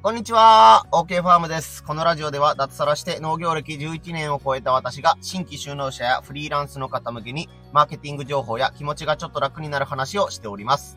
こんにちは。OK ファームです。このラジオでは脱サラして農業歴11年を超えた私が新規就農者やフリーランスの方向けにマーケティング情報や気持ちがちょっと楽になる話をしております。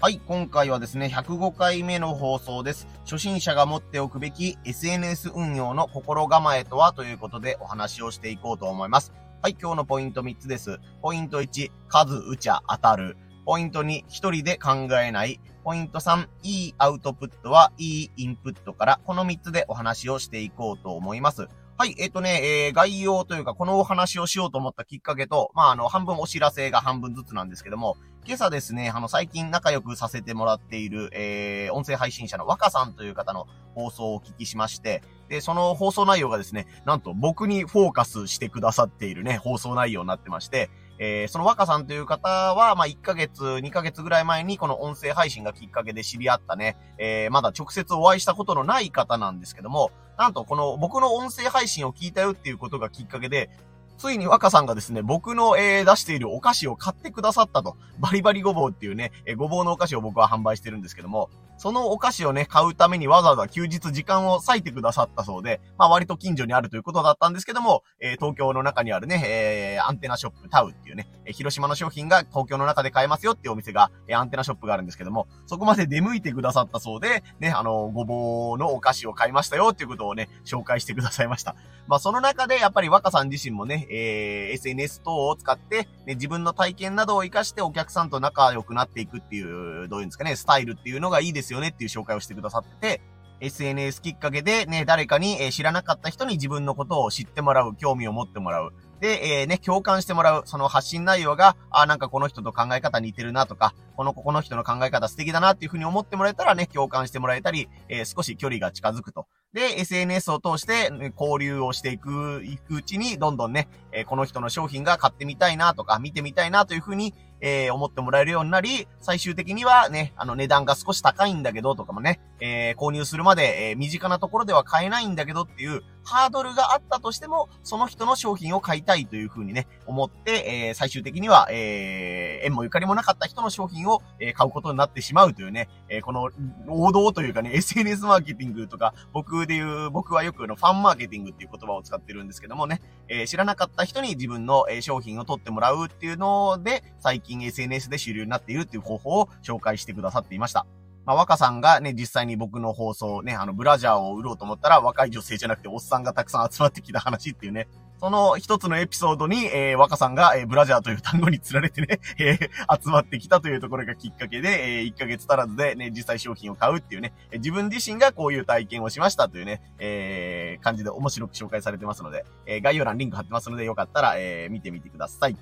はい、今回はですね、105回目の放送です。初心者が持っておくべき SNS 運用の心構えとはということでお話をしていこうと思います。はい、今日のポイント3つです。ポイント1、数打ちゃ当たる。ポイント2、一人で考えない。ポイント3、いいアウトプットはいいインプットから、この3つでお話をしていこうと思います。はい、えっ、とね、えー、概要というか、このお話をしようと思ったきっかけと、まあ、あの、半分お知らせが半分ずつなんですけども、今朝ですね、あの、最近仲良くさせてもらっている、えー、音声配信者の若さんという方の放送をお聞きしまして、で、その放送内容がですね、なんと僕にフォーカスしてくださっているね、放送内容になってまして、えー、その若さんという方は、まあ、1ヶ月、2ヶ月ぐらい前にこの音声配信がきっかけで知り合ったね、えー、まだ直接お会いしたことのない方なんですけども、なんとこの僕の音声配信を聞いたよっていうことがきっかけで、ついに若さんがですね、僕の、えー、出しているお菓子を買ってくださったと。バリバリごぼうっていうね、えー、ごぼうのお菓子を僕は販売してるんですけども、そのお菓子をね、買うためにわざわざ休日時間を割いてくださったそうで、まあ割と近所にあるということだったんですけども、えー、東京の中にあるね、えー、アンテナショップタウっていうね、えー、広島の商品が東京の中で買えますよっていうお店が、えー、アンテナショップがあるんですけども、そこまで出向いてくださったそうで、ね、あの、ごぼうのお菓子を買いましたよっていうことをね、紹介してくださいました。まあその中でやっぱり若さん自身もね、えー、SNS 等を使って、ね、自分の体験などを活かしてお客さんと仲良くなっていくっていう、どういうんですかね、スタイルっていうのがいいですよねっていう紹介をしてくださってて、SNS きっかけでね、誰かに、え知らなかった人に自分のことを知ってもらう、興味を持ってもらう。で、えーね、共感してもらう、その発信内容が、あ、なんかこの人と考え方似てるなとか、この、この人の考え方素敵だなっていうふうに思ってもらえたらね、共感してもらえたり、えー少し距離が近づくと。で、SNS を通して、交流をしていく、いくうちに、どんどんね、えこの人の商品が買ってみたいなとか、見てみたいなというふうに、えー思ってもらえるようになり、最終的にはね、あの値段が少し高いんだけどとかもね、えー購入するまで、えー身近なところでは買えないんだけどっていう、ハードルがあったとしても、その人の商品を買いたいというふうにね、思って、えー最終的には、えー縁もゆかりもなかった人の商品を、えー買うことになってしまうというね、えーこの王道というかね、SNS マーケティングとか、僕で言う、僕はよくのファンマーケティングっていう言葉を使ってるんですけどもね、え知らなかった人に自分の、え商品を取ってもらうっていうので、最近 SNS で主流になっているっていう方法を紹介してくださっていました。まあ、若さんがね、実際に僕の放送ね、あの、ブラジャーを売ろうと思ったら、若い女性じゃなくて、おっさんがたくさん集まってきた話っていうね、その一つのエピソードに、えー、若さんが、えー、ブラジャーという単語に釣られてね、えー、集まってきたというところがきっかけで、えー、1ヶ月足らずでね、実際商品を買うっていうね、自分自身がこういう体験をしましたというね、えー、感じで面白く紹介されてますので、えー、概要欄リンク貼ってますので、よかったら、えー、見てみてください。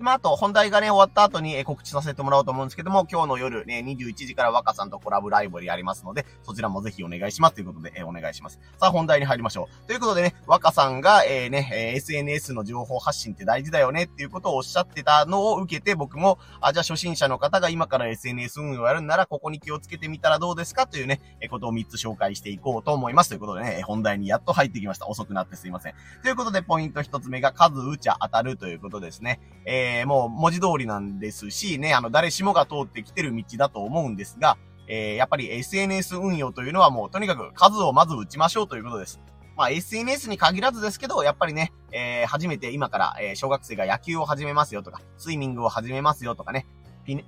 まあ、あと、本題がね、終わった後にえ告知させてもらおうと思うんですけども、今日の夜ね、21時から若さんとコラボライブやりますので、そちらもぜひお願いしますということで、えお願いします。さあ、本題に入りましょう。ということでね、若さんが、えーね、え SNS の情報発信って大事だよねっていうことをおっしゃってたのを受けて、僕も、あ、じゃあ初心者の方が今から SNS 運用やるんなら、ここに気をつけてみたらどうですかというね、えことを3つ紹介していこうと思います。ということでね、本題にやっと入ってきました。遅くなってすいません。ということで、ポイント1つ目が、数打ちゃ当たるということですね。えー、えもう文字通りなんですし、ね、あの、誰しもが通ってきてる道だと思うんですが、えー、やっぱり SNS 運用というのはもうとにかく数をまず打ちましょうということです。まあ SNS に限らずですけど、やっぱりね、えー、初めて今から、えー小学生が野球を始めますよとか、スイミングを始めますよとかね、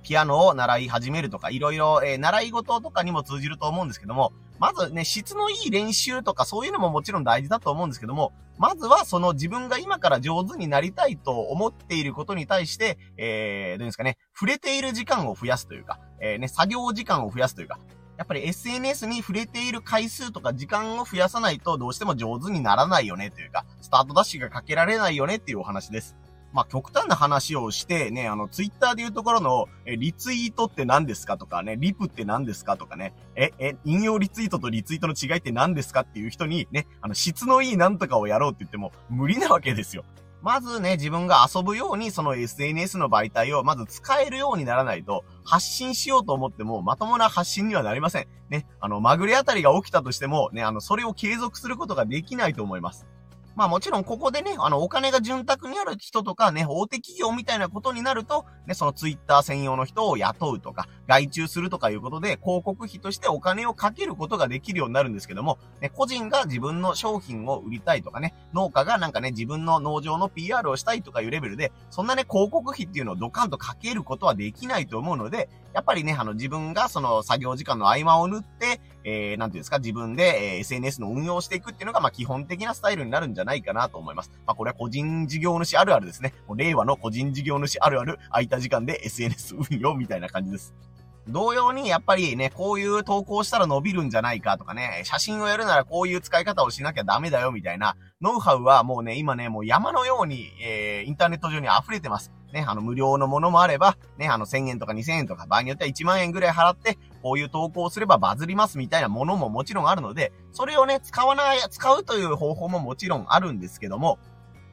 ピアノを習い始めるとか、いろいろ、えー習い事とかにも通じると思うんですけども、まずね、質のいい練習とかそういうのももちろん大事だと思うんですけども、まずはその自分が今から上手になりたいと思っていることに対して、えー、どうですかね、触れている時間を増やすというか、えー、ね、作業時間を増やすというか、やっぱり SNS に触れている回数とか時間を増やさないとどうしても上手にならないよねというか、スタートダッシュがかけられないよねっていうお話です。まあ、極端な話をして、ね、あの、ツイッターでいうところの、え、リツイートって何ですかとかね、リプって何ですかとかね、え、え、引用リツイートとリツイートの違いって何ですかっていう人に、ね、あの、質のいいなんとかをやろうって言っても無理なわけですよ。まずね、自分が遊ぶように、その SNS の媒体をまず使えるようにならないと、発信しようと思っても、まともな発信にはなりません。ね、あの、まぐれあたりが起きたとしても、ね、あの、それを継続することができないと思います。まあもちろんここでね、あのお金が潤沢にある人とかね、大手企業みたいなことになると、ね、そのツイッター専用の人を雇うとか、外注するとかいうことで、広告費としてお金をかけることができるようになるんですけども、ね、個人が自分の商品を売りたいとかね、農家がなんかね、自分の農場の PR をしたいとかいうレベルで、そんなね、広告費っていうのをドカンとかけることはできないと思うので、やっぱりね、あの自分がその作業時間の合間を縫って、えー、なんていうんですか、自分で、え、SNS の運用をしていくっていうのが、まあ基本的なスタイルになるんじゃないかなと思います。まあこれは個人事業主あるあるですね。もう令和の個人事業主あるある、空いた時間で SNS 運用みたいな感じです。同様に、やっぱりね、こういう投稿したら伸びるんじゃないかとかね、写真をやるならこういう使い方をしなきゃダメだよみたいな、ノウハウはもうね、今ね、もう山のように、えー、インターネット上に溢れてます。ね、あの、無料のものもあれば、ね、あの、1000円とか2000円とか、場合によっては1万円ぐらい払って、こういう投稿をすればバズりますみたいなものももちろんあるので、それをね、使わない、使うという方法ももちろんあるんですけども、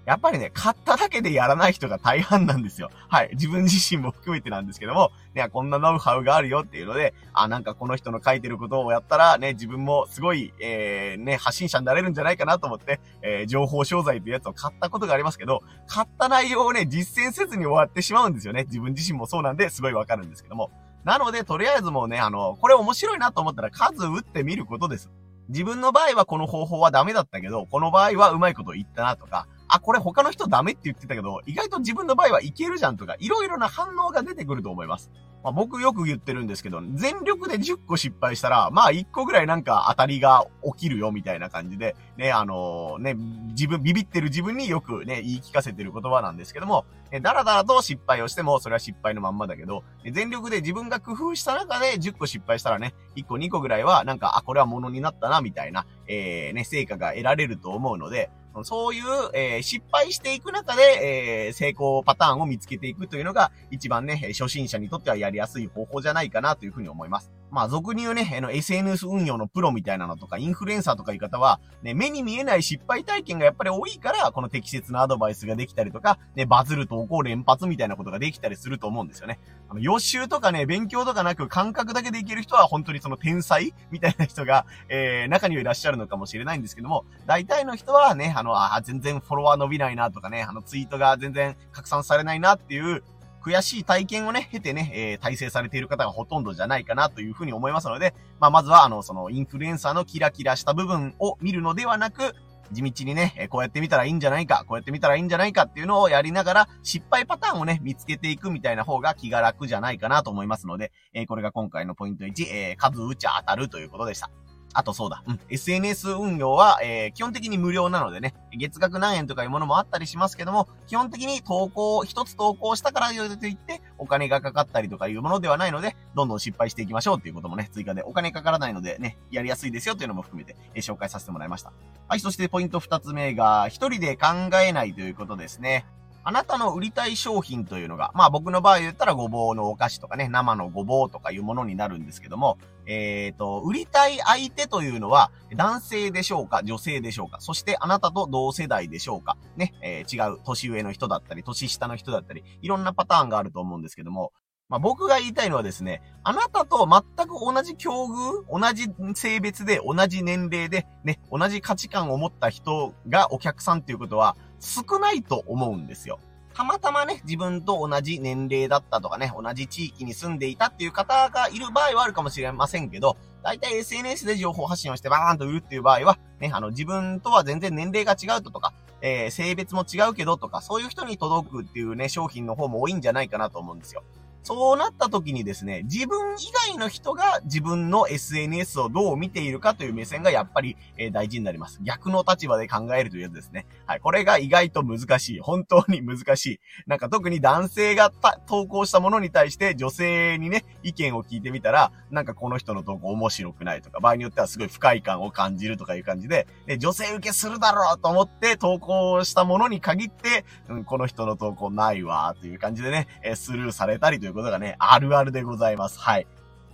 やっぱりね、買っただけでやらない人が大半なんですよ。はい。自分自身も含めてなんですけども、ね、こんなノウハウがあるよっていうので、あ、なんかこの人の書いてることをやったら、ね、自分もすごい、えー、ね、発信者になれるんじゃないかなと思って、えー、情報商材っていうやつを買ったことがありますけど、買った内容をね、実践せずに終わってしまうんですよね。自分自身もそうなんで、すごいわかるんですけども。なので、とりあえずもうね、あの、これ面白いなと思ったら数打ってみることです。自分の場合はこの方法はダメだったけど、この場合はうまいこと言ったなとか、あ、これ他の人ダメって言ってたけど、意外と自分の場合はいけるじゃんとか、いろいろな反応が出てくると思います。まあ、僕よく言ってるんですけど、全力で10個失敗したら、まあ1個ぐらいなんか当たりが起きるよみたいな感じで、ね、あのー、ね、自分、ビビってる自分によくね、言い聞かせてる言葉なんですけども、ね、だらだらと失敗をしても、それは失敗のまんまだけど、全力で自分が工夫した中で10個失敗したらね、1個2個ぐらいはなんか、あ、これはものになったな、みたいな、えー、ね、成果が得られると思うので、そういう、えー、失敗していく中で、えー、成功パターンを見つけていくというのが、一番ね、初心者にとってはやりやすい方法じゃないかなというふうに思います。まあ、俗に言うね、あの、SNS 運用のプロみたいなのとか、インフルエンサーとかいう方は、ね、目に見えない失敗体験がやっぱり多いから、この適切なアドバイスができたりとか、ね、バズる投稿連発みたいなことができたりすると思うんですよね。あの、予習とかね、勉強とかなく感覚だけでいける人は本当にその天才 みたいな人が、えー、中にはいらっしゃるのかもしれないんですけども、大体の人はね、あの、あ、全然フォロワー伸びないなとかね、あの、ツイートが全然拡散されないなっていう、悔しい体験をね、経てね、えー、体制されている方がほとんどじゃないかなというふうに思いますので、まあ、まずは、あの、その、インフルエンサーのキラキラした部分を見るのではなく、地道にね、こうやってみたらいいんじゃないか、こうやってみたらいいんじゃないかっていうのをやりながら、失敗パターンをね、見つけていくみたいな方が気が楽じゃないかなと思いますので、えー、これが今回のポイント1、えー、数打ちゃ当たるということでした。あとそうだ。うん。SNS 運用は、えー、基本的に無料なのでね、月額何円とかいうものもあったりしますけども、基本的に投稿、一つ投稿したからといって、お金がかかったりとかいうものではないので、どんどん失敗していきましょうっていうこともね、追加でお金かからないのでね、やりやすいですよっていうのも含めて、えー、紹介させてもらいました。はい、そしてポイント二つ目が、一人で考えないということですね。あなたの売りたい商品というのが、まあ僕の場合言ったらごぼうのお菓子とかね、生のごぼうとかいうものになるんですけども、えっ、ー、と、売りたい相手というのは、男性でしょうか女性でしょうかそしてあなたと同世代でしょうかね、えー、違う年上の人だったり、年下の人だったり、いろんなパターンがあると思うんですけども、まあ、僕が言いたいのはですね、あなたと全く同じ境遇、同じ性別で、同じ年齢で、ね、同じ価値観を持った人がお客さんっていうことは少ないと思うんですよ。たまたまね、自分と同じ年齢だったとかね、同じ地域に住んでいたっていう方がいる場合はあるかもしれませんけど、大体 SNS で情報発信をしてバーンと売るっていう場合は、ね、あの、自分とは全然年齢が違うととか、えー、性別も違うけどとか、そういう人に届くっていうね、商品の方も多いんじゃないかなと思うんですよ。そうなった時にですね、自分以外の人が自分の SNS をどう見ているかという目線がやっぱり、え、大事になります。逆の立場で考えるというやつですね。はい。これが意外と難しい。本当に難しい。なんか特に男性が投稿したものに対して女性にね、意見を聞いてみたら、なんかこの人の投稿面白くないとか、場合によってはすごい不快感を感じるとかいう感じで、で女性受けするだろうと思って投稿したものに限って、うん、この人の投稿ないわ、という感じでね、え、スルーされたりということことがね、あるあるでございます。はい。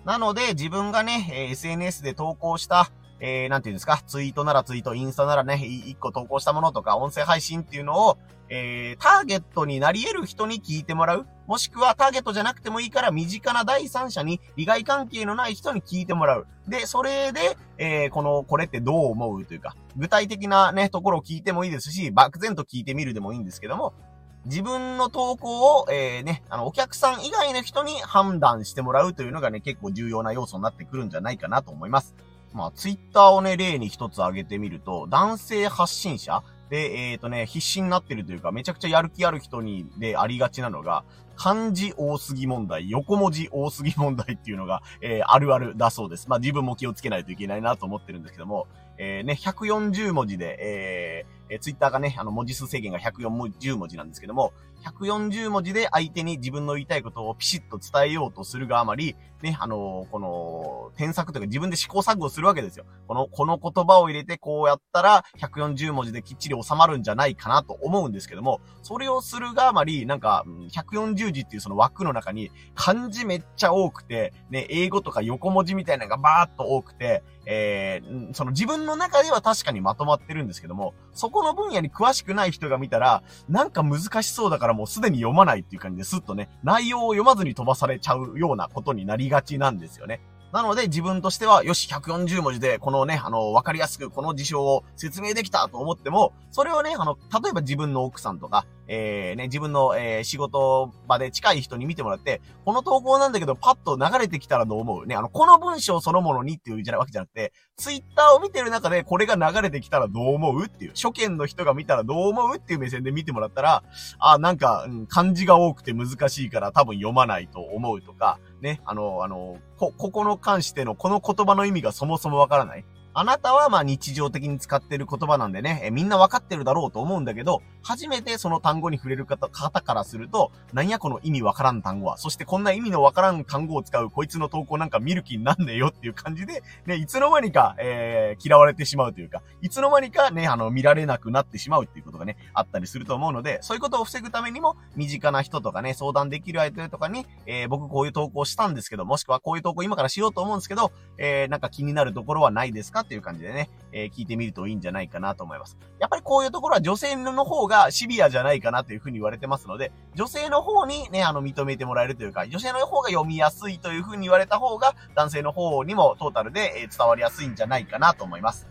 なので、自分がね、え SNS で投稿した、えー、なんていうんですか、ツイートならツイート、インスタならね、一個投稿したものとか、音声配信っていうのを、えー、ターゲットになり得る人に聞いてもらう。もしくはターゲットじゃなくてもいいから身近な第三者に利害関係のない人に聞いてもらう。で、それで、えー、この、これってどう思うというか、具体的なね、ところを聞いてもいいですし、漠然と聞いてみるでもいいんですけども、自分の投稿を、えー、ね、あの、お客さん以外の人に判断してもらうというのがね、結構重要な要素になってくるんじゃないかなと思います。まあ、ツイッターをね、例に一つ挙げてみると、男性発信者で、えっ、ー、とね、必死になってるというか、めちゃくちゃやる気ある人に、でありがちなのが、漢字多すぎ問題、横文字多すぎ問題っていうのが、えー、あるあるだそうです。まあ自分も気をつけないといけないなと思ってるんですけども、えー、ね、140文字で、ええー、ツイッターがね、あの、文字数制限が140文字なんですけども、140文字で相手に自分の言いたいことをピシッと伝えようとするがあまり、ね、あのー、この、添削というか自分で試行錯誤するわけですよ。この、この言葉を入れてこうやったら140文字できっちり収まるんじゃないかなと思うんですけども、それをするがあまり、なんか、140字っていうその枠の中に漢字めっちゃ多くて、ね、英語とか横文字みたいなのがバーっと多くて、えー、その自分の中では確かにまとまってるんですけども、そこの分野に詳しくない人が見たら、なんか難しそうだからもうすでに読まないっていう感じですっとね、内容を読まずに飛ばされちゃうようなことになりがちなんですよね。なので自分としては、よし、140文字で、このね、あの、わかりやすくこの事象を説明できたと思っても、それをね、あの、例えば自分の奥さんとか、えー、ね、自分の、えー、仕事場で近い人に見てもらって、この投稿なんだけど、パッと流れてきたらどう思うね、あの、この文章そのものにっていうじゃわけじゃなくて、ツイッターを見てる中でこれが流れてきたらどう思うっていう、初見の人が見たらどう思うっていう目線で見てもらったら、あ、なんか、うん、漢字が多くて難しいから多分読まないと思うとか、ね、あの、あの、こ、ここの関してのこの言葉の意味がそもそもわからない。あなたはまあ日常的に使ってる言葉なんでね、えみんなわかってるだろうと思うんだけど、初めてその単語に触れる方方からすると、なんやこの意味わからん単語は、そしてこんな意味のわからん単語を使うこいつの投稿なんか見る気になんねえよっていう感じで、ね、いつの間にか、えー、嫌われてしまうというか、いつの間にかね、あの、見られなくなってしまうっていうことがね、あったりすると思うので、そういうことを防ぐためにも、身近な人とかね、相談できる相手とかに、えー、僕こういう投稿したんですけど、もしくはこういう投稿今からしようと思うんですけど、えー、なんか気になるところはないですかっていう感じでね、えー、聞いてみるといいんじゃないかなと思います。やっぱりこういうところは女性の方がシビアじゃないかなというふうに言われてますので、女性の方にね、あの、認めてもらえるというか、女性の方が読みやすいというふうに言われた方が、男性の方にもトータルで、え伝わりやすいんじゃないかなと思います。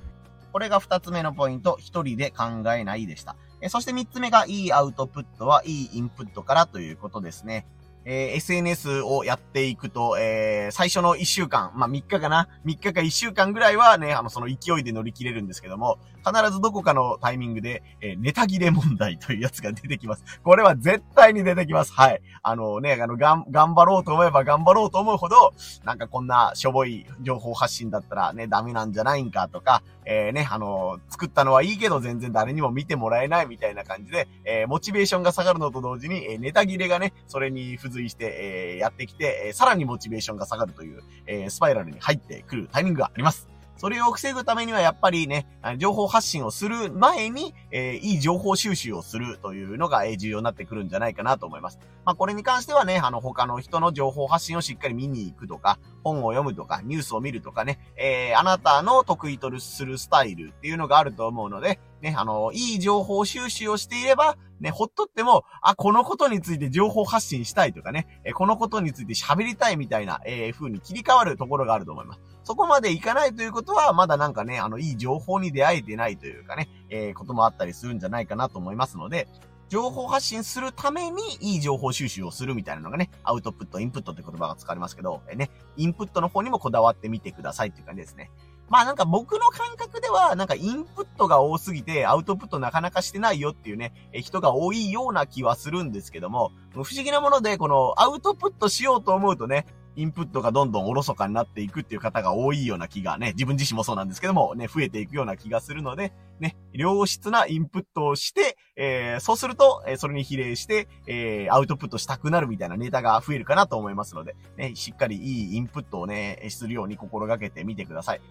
これが二つ目のポイント、一人で考えないでした。そして三つ目が、いいアウトプットはいいインプットからということですね。えー、SNS をやっていくと、えー、最初の1週間、まあ、3日かな ?3 日か1週間ぐらいはね、あの、その勢いで乗り切れるんですけども、必ずどこかのタイミングで、えー、ネタ切れ問題というやつが出てきます。これは絶対に出てきます。はい。あのね、あの、がん、頑張ろうと思えば頑張ろうと思うほど、なんかこんなしょぼい情報発信だったらね、ダメなんじゃないんかとか、えー、ね、あの、作ったのはいいけど全然誰にも見てもらえないみたいな感じで、えー、モチベーションが下がるのと同時に、えー、ネタ切れがね、それに付随して、えー、やってきて、えー、さらにモチベーションが下がるという、えー、スパイラルに入ってくるタイミングがあります。それを防ぐためにはやっぱりね、情報発信をする前に、えー、いい情報収集をするというのが、えー、重要になってくるんじゃないかなと思います。まあ、これに関してはね、あの、他の人の情報発信をしっかり見に行くとか、本を読むとか、ニュースを見るとかね、えー、あなたの得意とするスタイルっていうのがあると思うので、ね、あの、いい情報収集をしていれば、ね、ほっとっても、あ、このことについて情報発信したいとかね、えこのことについて喋りたいみたいな、えー、風に切り替わるところがあると思います。そこまでいかないということは、まだなんかね、あの、いい情報に出会えてないというかね、えー、こともあったりするんじゃないかなと思いますので、情報発信するためにいい情報収集をするみたいなのがね、アウトプット、インプットって言葉が使われますけど、えね、インプットの方にもこだわってみてくださいっていう感じですね。まあなんか僕の感覚では、なんかインプットが多すぎてアウトプットなかなかしてないよっていうね、え人が多いような気はするんですけども、不思議なもので、このアウトプットしようと思うとね、インプットがどんどんおろそかになっていくっていう方が多いような気がね、自分自身もそうなんですけども、ね、増えていくような気がするので、ね、良質なインプットをして、えー、そうすると、えー、それに比例して、えー、アウトプットしたくなるみたいなネタが増えるかなと思いますので、ね、しっかりいいインプットをね、するように心がけてみてください。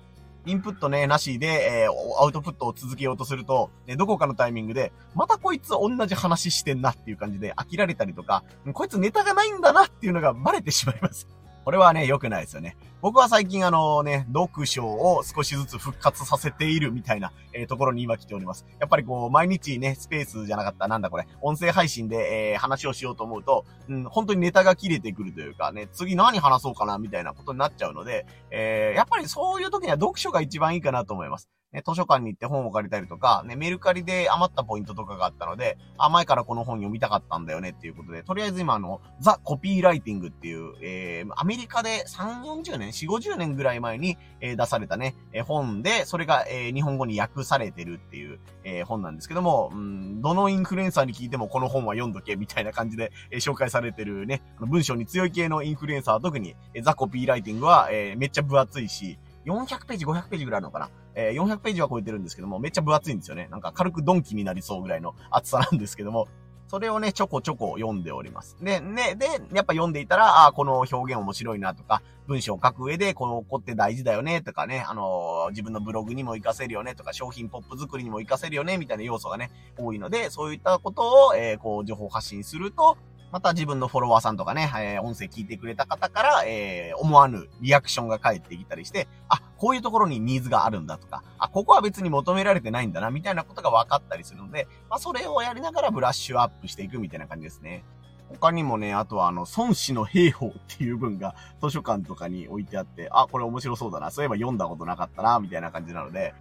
インプットね、なしで、えー、アウトプットを続けようとすると、ね、どこかのタイミングで、またこいつ同じ話してんなっていう感じで飽きられたりとか、こいつネタがないんだなっていうのがバレてしまいます。これはね、良くないですよね。僕は最近あのね、読書を少しずつ復活させているみたいな、えー、ところに今来ております。やっぱりこう、毎日ね、スペースじゃなかった、なんだこれ、音声配信で、えー、話をしようと思うと、うん、本当にネタが切れてくるというかね、次何話そうかなみたいなことになっちゃうので、えー、やっぱりそういう時には読書が一番いいかなと思います。ね、図書館に行って本を借りたりとか、ね、メルカリで余ったポイントとかがあったので、あ、前からこの本読みたかったんだよねっていうことで、とりあえず今あの、ザ・コピーライティングっていう、えー、アメリカで3、40年、4、50年ぐらい前に、えー、出されたね、えー、本で、それが、えー、日本語に訳されてるっていう、えー、本なんですけども、うん、どのインフルエンサーに聞いてもこの本は読んどけ、みたいな感じで、えー、紹介されてるね、文章に強い系のインフルエンサーは特に、えー、ザ・コピーライティングは、えー、めっちゃ分厚いし、400ページ、500ページぐらいあるのかなえー、400ページは超えてるんですけども、めっちゃ分厚いんですよね。なんか軽くドンキになりそうぐらいの厚さなんですけども、それをね、ちょこちょこ読んでおります。で、ね、で、やっぱ読んでいたら、ああ、この表現面白いなとか、文章を書く上で、この子って大事だよねとかね、あのー、自分のブログにも活かせるよねとか、商品ポップ作りにも活かせるよねみたいな要素がね、多いので、そういったことを、えー、こう、情報発信すると、また自分のフォロワーさんとかね、えー、音声聞いてくれた方から、えー、思わぬリアクションが返ってきたりして、あ、こういうところにニーズがあるんだとか、あ、ここは別に求められてないんだな、みたいなことが分かったりするので、まあ、それをやりながらブラッシュアップしていくみたいな感じですね。他にもね、あとはあの、孫子の兵法っていう文が図書館とかに置いてあって、あ、これ面白そうだな、そういえば読んだことなかったな、みたいな感じなので、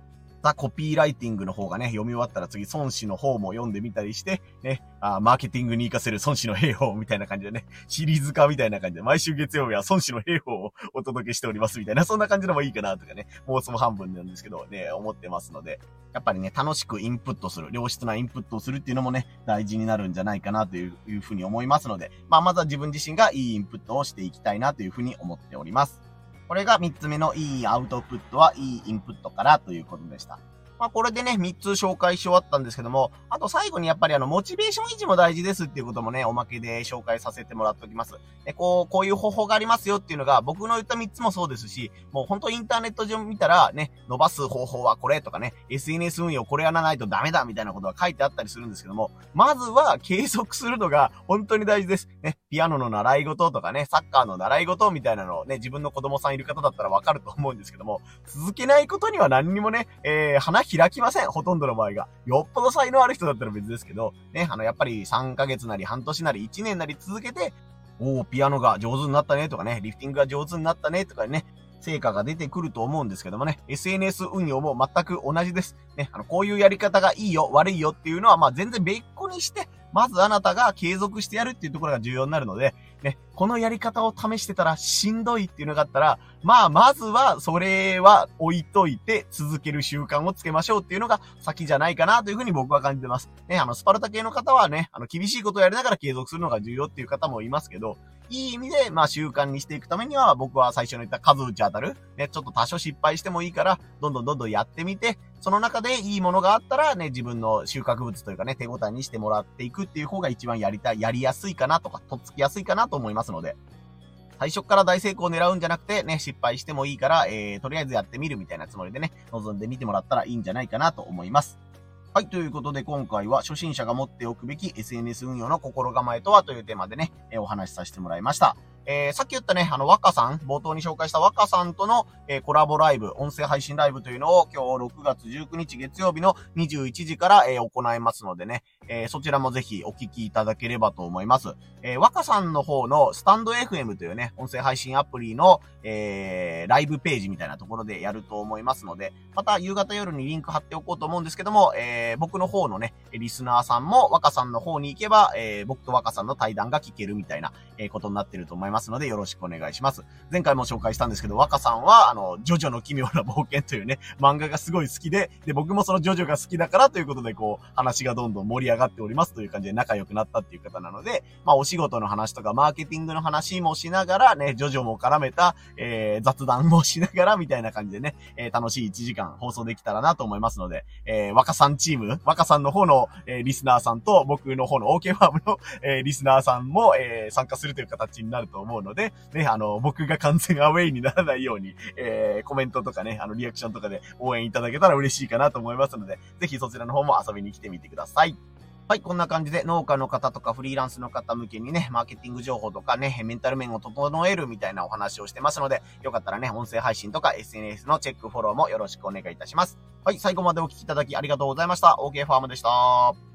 ザ・コピーライティングの方がね、読み終わったら次、孫子の方も読んでみたりして、ね、あマーケティングに活かせる孫子の兵法みたいな感じでね、シリーズ化みたいな感じで、毎週月曜日は孫子の兵法をお届けしておりますみたいな、そんな感じでもいいかなとかね、妄想半分なんですけどね、思ってますので、やっぱりね、楽しくインプットする、良質なインプットをするっていうのもね、大事になるんじゃないかなというふうに思いますので、まあ、まずは自分自身がいいインプットをしていきたいなというふうに思っております。これが3つ目のいいアウトプットはいいインプットからということでした。まあ、これでね、3つ紹介し終わったんですけども、あと最後にやっぱりあの、モチベーション維持も大事ですっていうこともね、おまけで紹介させてもらっておきます。で、こう、こういう方法がありますよっていうのが、僕の言った3つもそうですし、もう本当インターネット上見たら、ね、伸ばす方法はこれとかね、SNS 運用これやらないとダメだみたいなことが書いてあったりするんですけども、まずは継続するのが本当に大事です。ね、ピアノの習い事とかね、サッカーの習い事みたいなのをね、自分の子供さんいる方だったらわかると思うんですけども、続けないことには何にもね、えー、花開きません。ほとんどの場合が。よっぽど才能ある人だったら別ですけど、ね、あの、やっぱり3ヶ月なり半年なり1年なり続けて、おー、ピアノが上手になったねとかね、リフティングが上手になったねとかね、成果が出てくると思うんですけどもね、SNS 運用も全く同じです。ね、あの、こういうやり方がいいよ、悪いよっていうのは、まあ全然別個にして、まずあなたが継続してやるっていうところが重要になるので、ね、このやり方を試してたらしんどいっていうのがあったら、まあ、まずは、それは置いといて、続ける習慣をつけましょうっていうのが先じゃないかなというふうに僕は感じてます。ね、あの、スパルタ系の方はね、あの、厳しいことをやりながら継続するのが重要っていう方もいますけど、いい意味で、まあ、習慣にしていくためには、僕は最初に言った数打ち当たる、ね、ちょっと多少失敗してもいいから、どんどんどんどんやってみて、その中でいいものがあったらね、自分の収穫物というかね、手応えにしてもらっていくっていう方が一番やりたい、やりやすいかなとか、とっつきやすいかなと思いますので、最初から大成功を狙うんじゃなくてね、失敗してもいいから、えー、とりあえずやってみるみたいなつもりでね、望んでみてもらったらいいんじゃないかなと思います。はい。ということで、今回は初心者が持っておくべき SNS 運用の心構えとはというテーマでね、えお話しさせてもらいました。えー、さっき言ったね、あの、若さん、冒頭に紹介した若さんとの、えー、コラボライブ、音声配信ライブというのを今日6月19日月曜日の21時から、えー、行いますのでね、え、そちらもぜひお聞きいただければと思います。えー、若さんの方のスタンド FM というね、音声配信アプリの、えー、ライブページみたいなところでやると思いますので、また夕方夜にリンク貼っておこうと思うんですけども、えー、僕の方のね、リスナーさんも若さんの方に行けば、えー、僕と若さんの対談が聞けるみたいな、えー、ことになってると思いますので、よろしくお願いします。前回も紹介したんですけど、若さんは、あの、ジョジョの奇妙な冒険というね、漫画がすごい好きで、で、僕もそのジョジョが好きだからということで、こう、話がどんどん盛り上がっておりますという感じで仲良くなったっていう方なので、まあ、仕事の話とか、マーケティングの話もしながら、ね、ジョジョも絡めた、えー、雑談もしながら、みたいな感じでね、えー、楽しい1時間放送できたらなと思いますので、えー、若さんチーム、若さんの方の、えー、リスナーさんと、僕の方の OK ファームの、えー、リスナーさんも、えー、参加するという形になると思うので、ね、あの、僕が完全アウェイにならないように、えー、コメントとかね、あの、リアクションとかで応援いただけたら嬉しいかなと思いますので、ぜひそちらの方も遊びに来てみてください。はい、こんな感じで農家の方とかフリーランスの方向けにね、マーケティング情報とかね、メンタル面を整えるみたいなお話をしてますので、よかったらね、音声配信とか SNS のチェックフォローもよろしくお願いいたします。はい、最後までお聴きいただきありがとうございました。OK ファームでした。